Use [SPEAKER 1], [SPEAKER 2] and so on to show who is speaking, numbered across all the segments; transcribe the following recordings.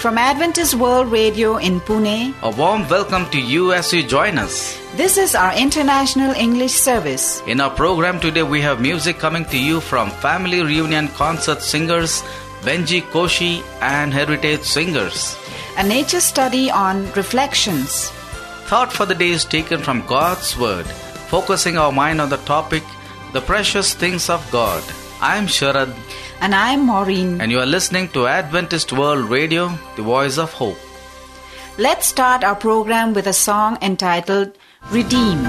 [SPEAKER 1] From Adventist World Radio in Pune,
[SPEAKER 2] A warm welcome to you as you join us.
[SPEAKER 1] this is our International English Service.
[SPEAKER 2] In our program today, we have music coming to you from Family Reunion Concert Singers Benji Koshi and Heritage Singers.
[SPEAKER 1] A nature study on reflections.
[SPEAKER 2] Thought for the day is taken from God's Word, focusing our mind on the topic, The Precious Things of God. I am Sharad,
[SPEAKER 1] And I'm Maureen.
[SPEAKER 2] and you are listening to Adventist World Radio, the voice of hope.
[SPEAKER 1] Let's start our program with a song entitled Redeem.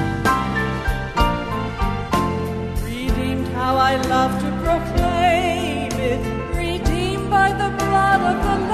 [SPEAKER 3] Redeemed, how I love to proclaim it. Redeemed by the blood of the Lamb.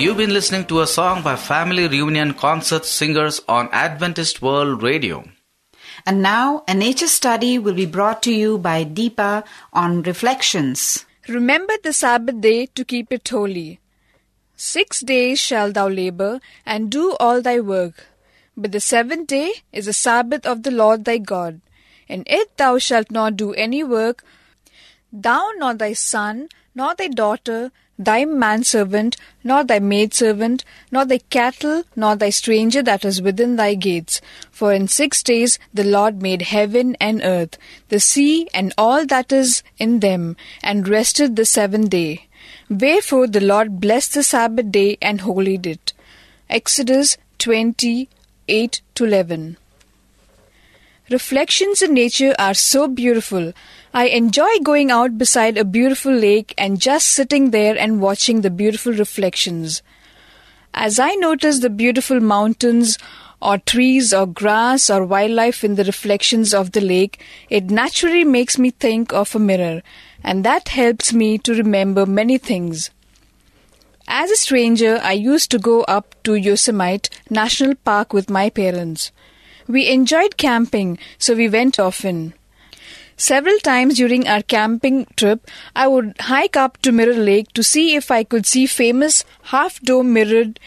[SPEAKER 2] You've been listening to a song by Family Reunion Concert Singers on Adventist World Radio.
[SPEAKER 1] And now, a nature study will be brought to you by Deepa on reflections.
[SPEAKER 4] Remember the Sabbath day to keep it holy. Six days shalt thou labor and do all thy work. But the seventh day is the Sabbath of the Lord thy God. In it thou shalt not do any work, thou nor thy son, nor thy daughter, thy manservant, nor thy maidservant, nor thy cattle, nor thy stranger that is within thy gates. For in six days the Lord made heaven and earth, the sea and all that is in them, and rested the seventh day. Wherefore the Lord blessed the Sabbath day and holied it. Exodus 20 8 to 11. Reflections in nature are so beautiful. I enjoy going out beside a beautiful lake and just sitting there and watching the beautiful reflections. As I notice the beautiful mountains or trees or grass or wildlife in the reflections of the lake, it naturally makes me think of a mirror, and that helps me to remember many things. As a stranger, I used to go up to Yosemite National Park with my parents. We enjoyed camping, so we went often. Several times during our camping trip, I would hike up to Mirror Lake to see if I could see famous half dome mirrored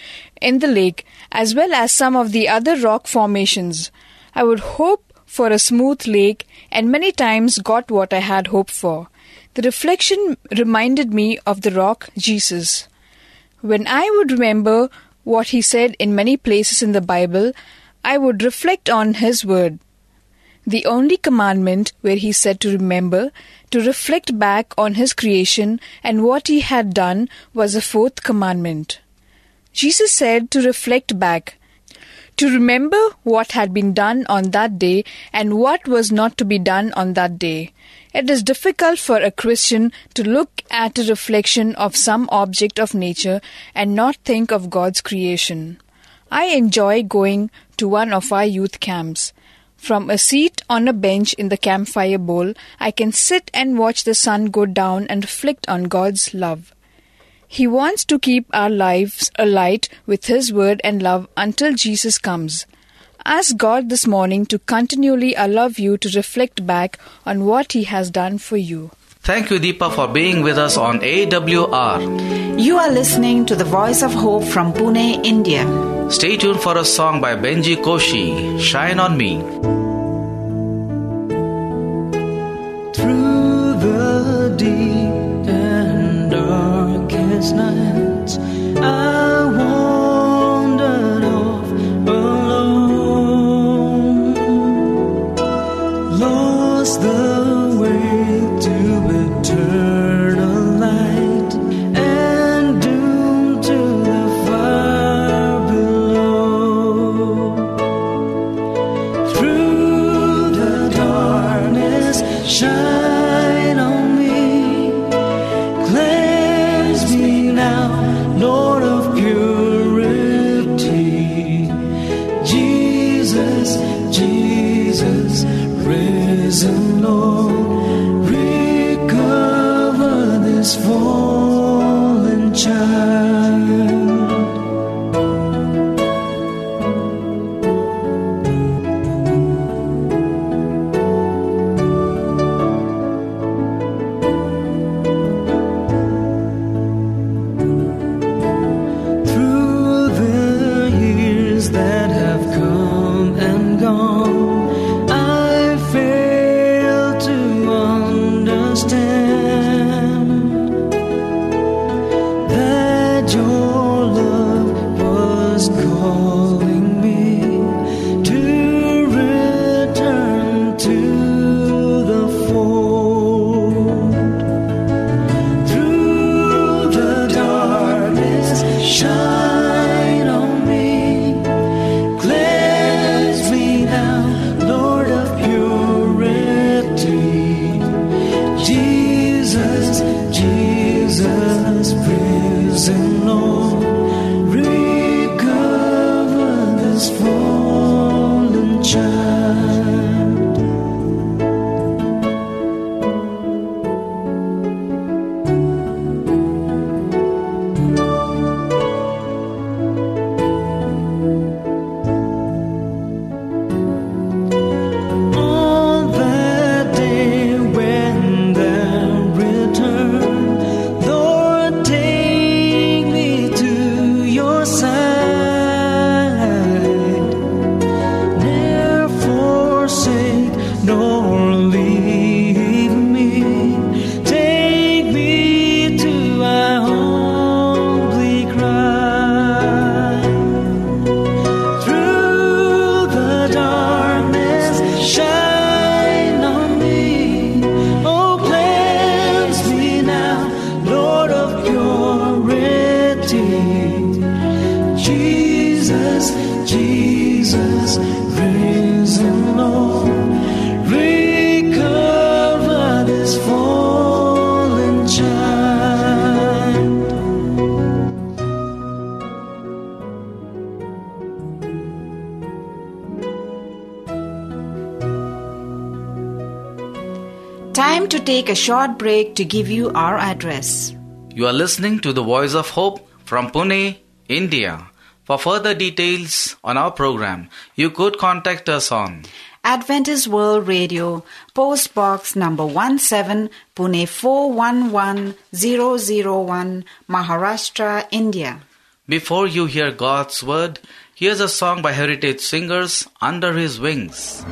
[SPEAKER 4] in the lake, as well as some of the other rock formations. I would hope for a smooth lake, and many times got what I had hoped for. The reflection reminded me of the rock Jesus. When I would remember what he said in many places in the Bible, I would reflect on his word. The only commandment where he said to remember, to reflect back on his creation and what he had done was the fourth commandment. Jesus said to reflect back, to remember what had been done on that day and what was not to be done on that day. It is difficult for a Christian to look at a reflection of some object of nature and not think of God's creation. I enjoy going to one of our youth camps. From a seat on a bench in the campfire bowl, I can sit and watch the sun go down and reflect on God's love. He wants to keep our lives alight with His word and love until Jesus comes. Ask God this morning to continually allow you to reflect back on what He has done for you.
[SPEAKER 2] Thank you, Deepa, for being with us on AWR.
[SPEAKER 1] You are listening to the Voice of Hope from Pune, India.
[SPEAKER 2] Stay tuned for a song by Benji Koshi, Shine on Me.
[SPEAKER 5] Through the deep and darkest nights, risen
[SPEAKER 1] short break to give you our address.
[SPEAKER 2] You are listening to the Voice of Hope from Pune, India.
[SPEAKER 5] For further details on our program, you could contact us on
[SPEAKER 1] Adventist World Radio, Post Box number 17, Pune 411001, Maharashtra, India.
[SPEAKER 5] Before you hear God's Word, here's a song by Heritage Singers, Under His Wings.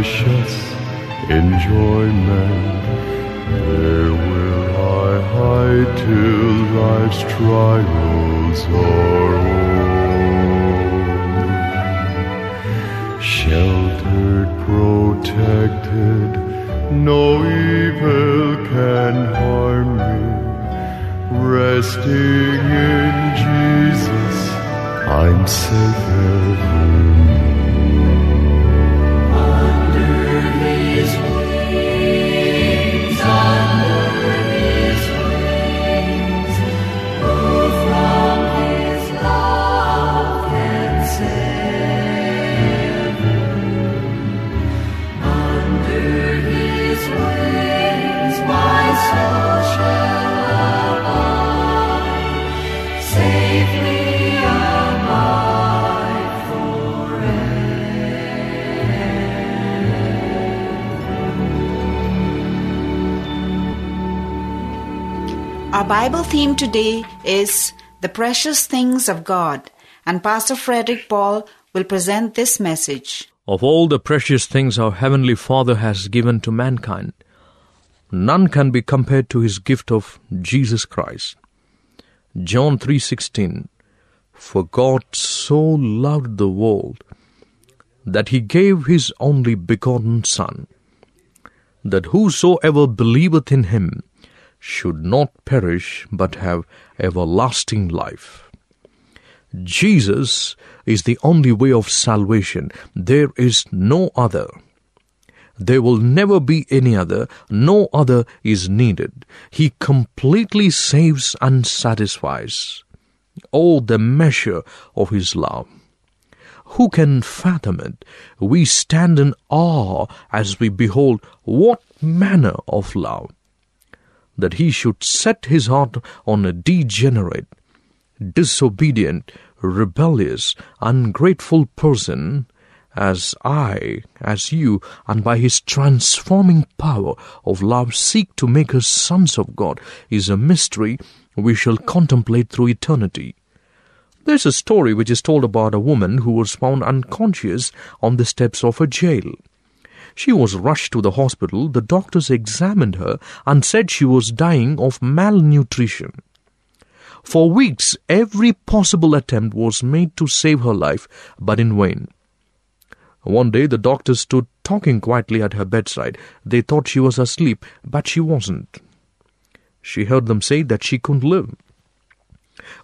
[SPEAKER 6] Precious enjoyment. There will I hide till life's trials are o'er. Sheltered, protected, no evil can harm me. Resting in Jesus, I'm safe.
[SPEAKER 1] Bible theme today is The Precious Things of God, and Pastor Frederick Paul will present this message.
[SPEAKER 7] Of all the precious things our Heavenly Father has given to mankind, none can be compared to his gift of Jesus Christ. John 3:16 For God so loved the world that he gave his only begotten son that whosoever believeth in him should not perish but have everlasting life. Jesus is the only way of salvation. There is no other. There will never be any other. No other is needed. He completely saves and satisfies. Oh, the measure of His love. Who can fathom it? We stand in awe as we behold what manner of love that he should set his heart on a degenerate, disobedient, rebellious, ungrateful person as I, as you, and by his transforming power of love seek to make us sons of God is a mystery we shall contemplate through eternity. There's a story which is told about a woman who was found unconscious on the steps of a jail. She was rushed to the hospital. The doctors examined her and said she was dying of malnutrition. For weeks, every possible attempt was made to save her life, but in vain. One day, the doctors stood talking quietly at her bedside. They thought she was asleep, but she wasn't. She heard them say that she couldn't live.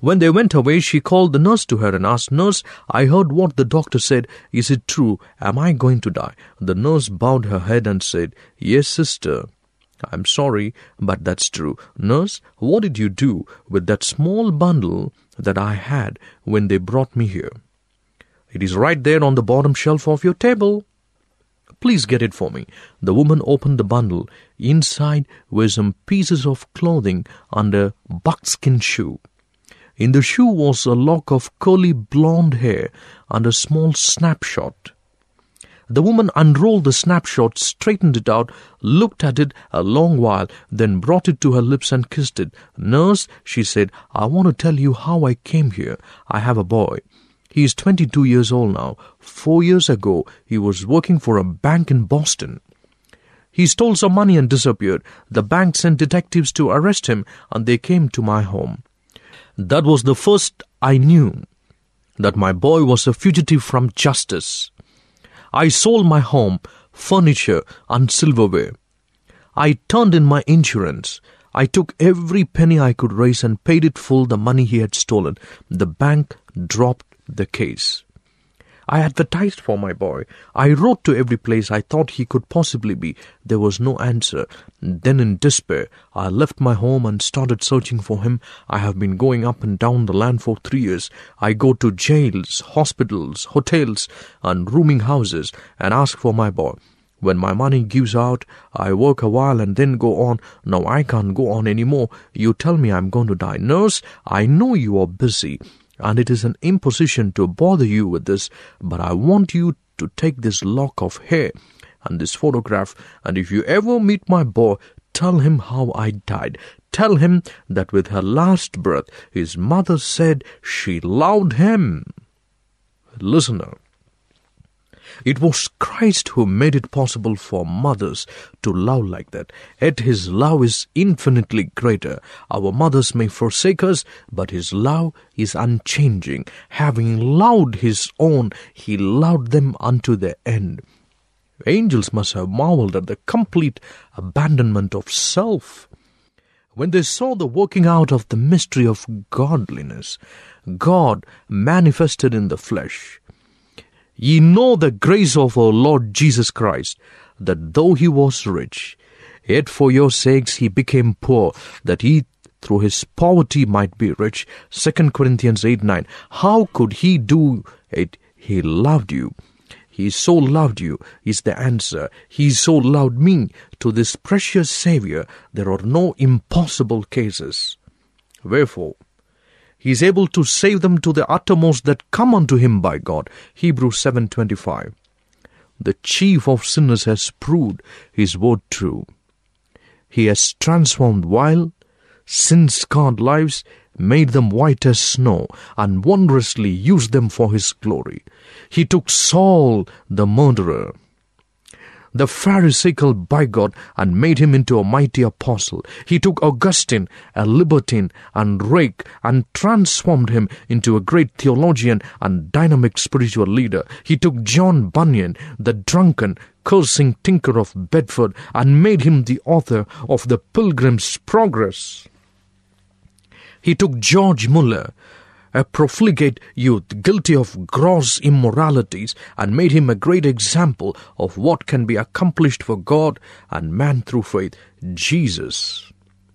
[SPEAKER 7] When they went away, she called the nurse to her and asked, Nurse, I heard what the doctor said. Is it true? Am I going to die? The nurse bowed her head and said, Yes, sister. I'm sorry, but that's true. Nurse, what did you do with that small bundle that I had when they brought me here? It is right there on the bottom shelf of your table. Please get it for me. The woman opened the bundle. Inside were some pieces of clothing and a buckskin shoe. In the shoe was a lock of curly blonde hair and a small snapshot. The woman unrolled the snapshot, straightened it out, looked at it a long while, then brought it to her lips and kissed it. Nurse, she said, I want to tell you how I came here. I have a boy. He is 22 years old now. Four years ago, he was working for a bank in Boston. He stole some money and disappeared. The bank sent detectives to arrest him, and they came to my home. That was the first I knew that my boy was a fugitive from justice. I sold my home, furniture, and silverware. I turned in my insurance. I took every penny I could raise and paid it full the money he had stolen. The bank dropped the case. I advertised for my boy. I wrote to every place I thought he could possibly be. There was no answer. Then, in despair, I left my home and started searching for him. I have been going up and down the land for three years. I go to jails, hospitals, hotels, and rooming houses and ask for my boy. When my money gives out, I work a while and then go on. Now I can't go on any more. You tell me I'm going to die. Nurse, I know you are busy and it is an imposition to bother you with this, but I want you to take this lock of hair and this photograph, and if you ever meet my boy, tell him how I died. Tell him that with her last breath, his mother said she loved him. Listener, it was Christ who made it possible for mothers to love like that. Yet His love is infinitely greater. Our mothers may forsake us, but His love is unchanging. Having loved His own, He loved them unto the end. Angels must have marveled at the complete abandonment of self. When they saw the working out of the mystery of godliness, God manifested in the flesh, Ye know the grace of our Lord Jesus Christ, that though he was rich, yet for your sakes he became poor, that he through his poverty might be rich. 2 Corinthians 8 9. How could he do it? He loved you. He so loved you, is the answer. He so loved me. To this precious Savior, there are no impossible cases. Wherefore, he is able to save them to the uttermost that come unto him by God. Hebrews 7:25. The chief of sinners has proved his word true. He has transformed vile, sin-scarred lives, made them white as snow, and wondrously used them for his glory. He took Saul the murderer, the Pharisaical bigot and made him into a mighty apostle. He took Augustine, a libertine and rake, and transformed him into a great theologian and dynamic spiritual leader. He took John Bunyan, the drunken, cursing tinker of Bedford, and made him the author of the Pilgrim's Progress. He took George Muller, a profligate youth guilty of gross immoralities and made him a great example of what can be accomplished for God and man through faith. Jesus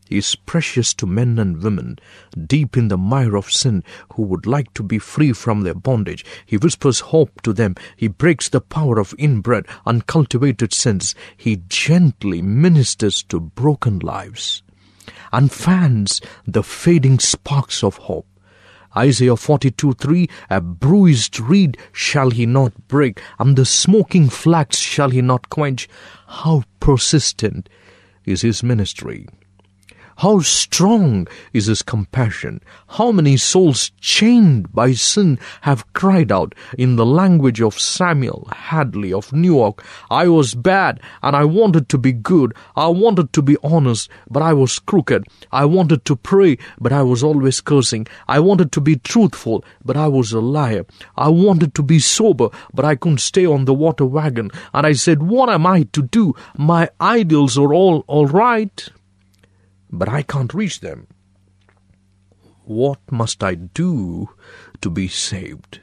[SPEAKER 7] is precious to men and women deep in the mire of sin who would like to be free from their bondage. He whispers hope to them. He breaks the power of inbred, uncultivated sins. He gently ministers to broken lives and fans the fading sparks of hope. Isaiah 42 3 A bruised reed shall he not break, and the smoking flax shall he not quench. How persistent is his ministry! How strong is his compassion! How many souls chained by sin have cried out in the language of Samuel Hadley of Newark, I was bad and I wanted to be good. I wanted to be honest, but I was crooked. I wanted to pray, but I was always cursing. I wanted to be truthful, but I was a liar. I wanted to be sober, but I couldn't stay on the water wagon. And I said, what am I to do? My ideals are all all right but I can't reach them. What must I do to be saved?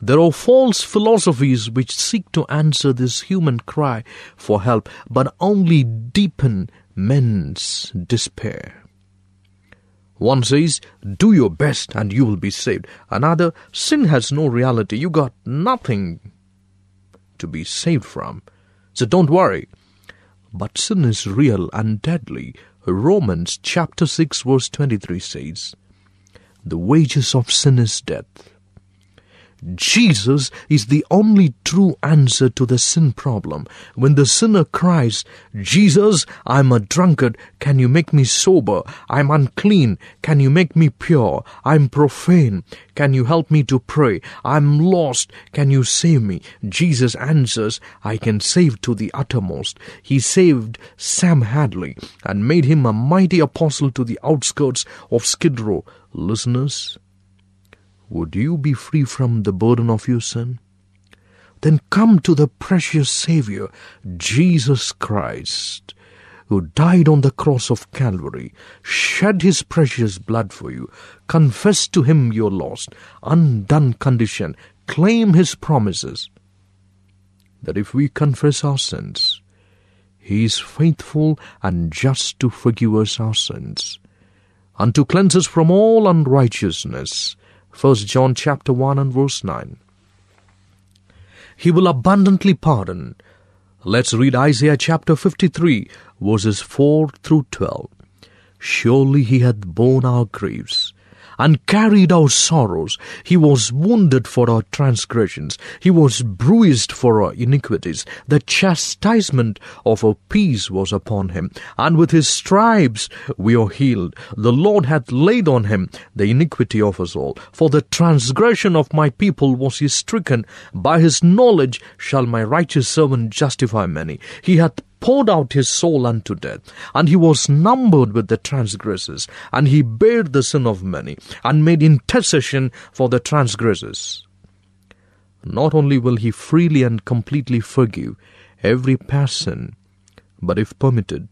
[SPEAKER 7] There are false philosophies which seek to answer this human cry for help, but only deepen men's despair. One says, Do your best and you will be saved. Another, Sin has no reality. You got nothing to be saved from. So don't worry. But sin is real and deadly. Romans chapter 6 verse 23 says, The wages of sin is death. Jesus is the only true answer to the sin problem. When the sinner cries, Jesus, I'm a drunkard, can you make me sober? I'm unclean, can you make me pure? I'm profane, can you help me to pray? I'm lost, can you save me? Jesus answers, I can save to the uttermost. He saved Sam Hadley and made him a mighty apostle to the outskirts of Skid Row. Listeners, would you be free from the burden of your sin? Then come to the precious Savior, Jesus Christ, who died on the cross of Calvary, shed his precious blood for you. Confess to him your lost, undone condition. Claim his promises. That if we confess our sins, he is faithful and just to forgive us our sins, and to cleanse us from all unrighteousness. 1 John chapter 1 and verse 9. He will abundantly pardon. Let's read Isaiah chapter 53 verses 4 through 12. Surely he hath borne our griefs and carried our sorrows. He was wounded for our transgressions. He was bruised for our iniquities. The chastisement of our peace was upon him, and with his stripes we are healed. The Lord hath laid on him the iniquity of us all. For the transgression of my people was he stricken. By his knowledge shall my righteous servant justify many. He hath poured out his soul unto death, and he was numbered with the transgressors, and he bare the sin of many, and made intercession for the transgressors. Not only will he freely and completely forgive every person, but if permitted,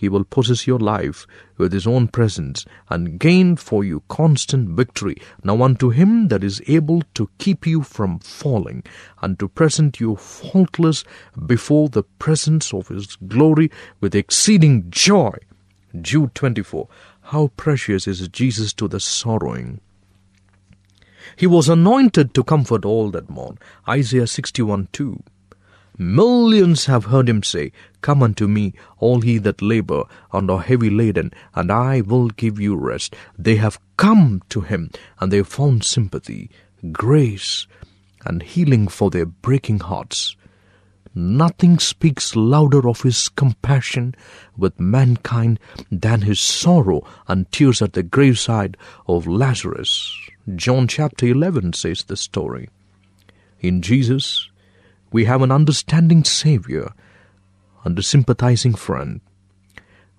[SPEAKER 7] he will possess your life with his own presence and gain for you constant victory. Now unto him that is able to keep you from falling and to present you faultless before the presence of his glory with exceeding joy. Jude 24. How precious is Jesus to the sorrowing. He was anointed to comfort all that mourn. Isaiah 61 2. Millions have heard him say, Come unto me, all ye that labor and are heavy laden, and I will give you rest. They have come to him, and they have found sympathy, grace, and healing for their breaking hearts. Nothing speaks louder of his compassion with mankind than his sorrow and tears at the graveside of Lazarus. John chapter 11 says the story. In Jesus, we have an understanding Savior and a sympathizing friend.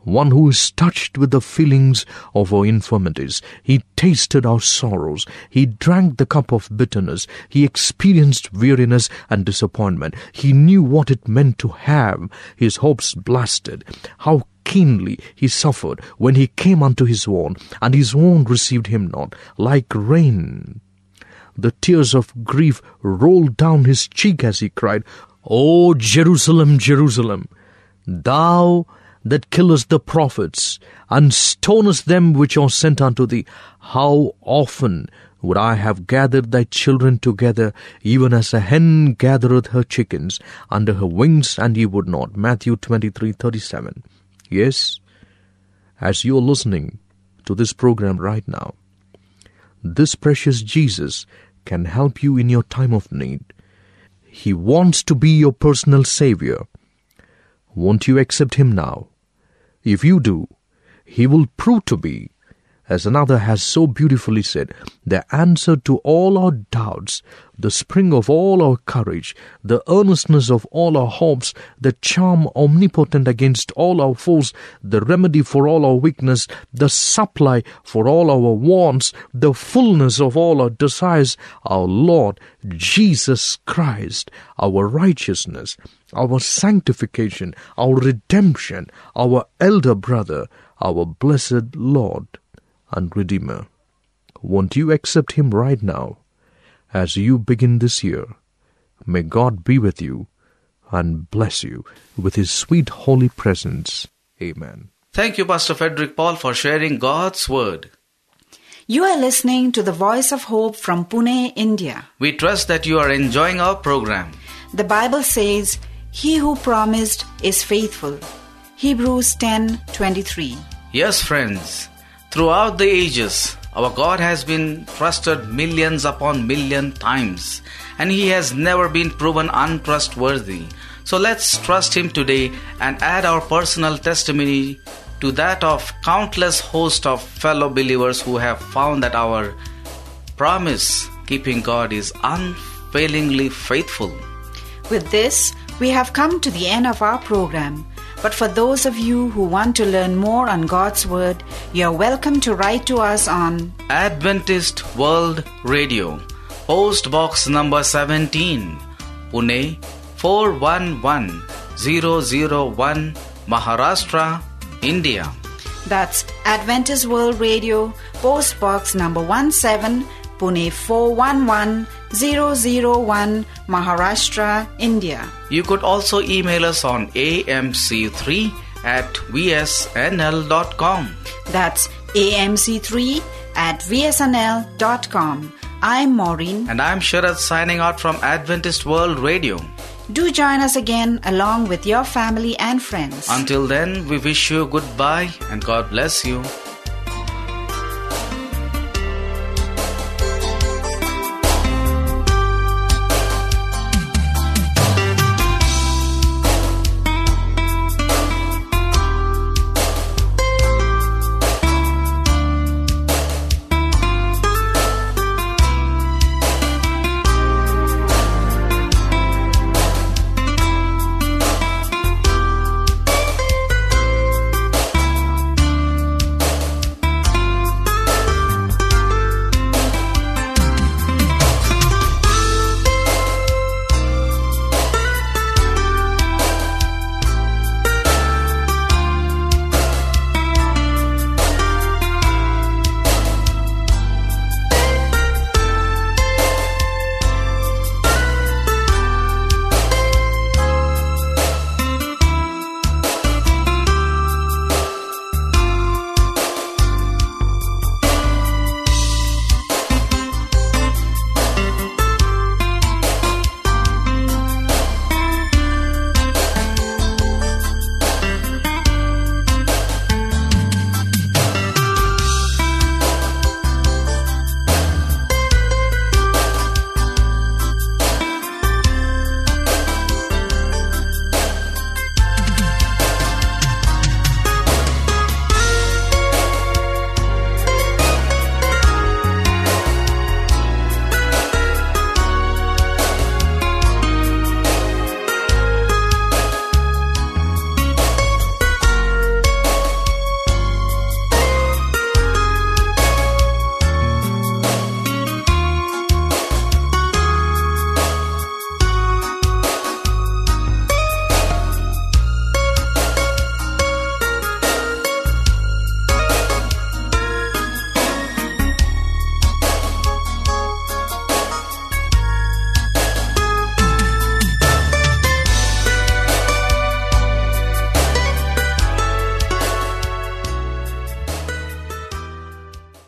[SPEAKER 7] One who is touched with the feelings of our infirmities. He tasted our sorrows. He drank the cup of bitterness. He experienced weariness and disappointment. He knew what it meant to have his hopes blasted. How keenly he suffered when he came unto his own, and his own received him not, like rain the tears of grief rolled down his cheek as he cried, O Jerusalem, Jerusalem, thou that killest the prophets, and stonest them which are sent unto thee, how often would I have gathered thy children together, even as a hen gathereth her chickens under her wings, and ye would not. Matthew twenty-three thirty-seven. Yes, as you are listening to this program right now, this precious Jesus can help you in your time of need. He wants to be your personal Savior. Won't you accept Him now? If you do, He will prove to be as another has so beautifully said, the answer to all our doubts, the spring of all our courage, the earnestness of all our hopes, the charm omnipotent against all our foes, the remedy for all our weakness, the supply for all our wants, the fullness of all our desires, our Lord Jesus Christ, our righteousness, our sanctification, our redemption, our elder brother, our blessed Lord and Redeemer. Won't you accept Him right now as you begin this year? May God be with you and bless you with His sweet holy presence. Amen.
[SPEAKER 2] Thank you, Pastor Frederick Paul, for sharing God's word.
[SPEAKER 1] You are listening to the Voice of Hope from Pune, India.
[SPEAKER 2] We trust that you are enjoying our program.
[SPEAKER 1] The Bible says, He who promised is faithful. Hebrews 10:23.
[SPEAKER 2] Yes, friends, throughout the ages, our God has been trusted millions upon million times, and He has never been proven untrustworthy. So let's trust Him today and add our personal testimony to that of countless host of fellow believers who have found that our promise keeping God is unfailingly faithful.
[SPEAKER 1] With this, we have come to the end of our program. But for those of you who want to learn more on God's Word, you are welcome to write to us on
[SPEAKER 2] Adventist World Radio, Post Box number 17, Pune 411001, Maharashtra, India.
[SPEAKER 1] That's Adventist World Radio, Post Box number 17, Pune 411001, Maharashtra, India.
[SPEAKER 2] You could also email us on amc3 at vsnl.com.
[SPEAKER 1] That's amc3 at vsnl.com. I'm Maureen.
[SPEAKER 2] And I'm Sharad signing out from Adventist World Radio.
[SPEAKER 1] Do join us again along with your family and friends.
[SPEAKER 2] Until then, we wish you goodbye and God bless you.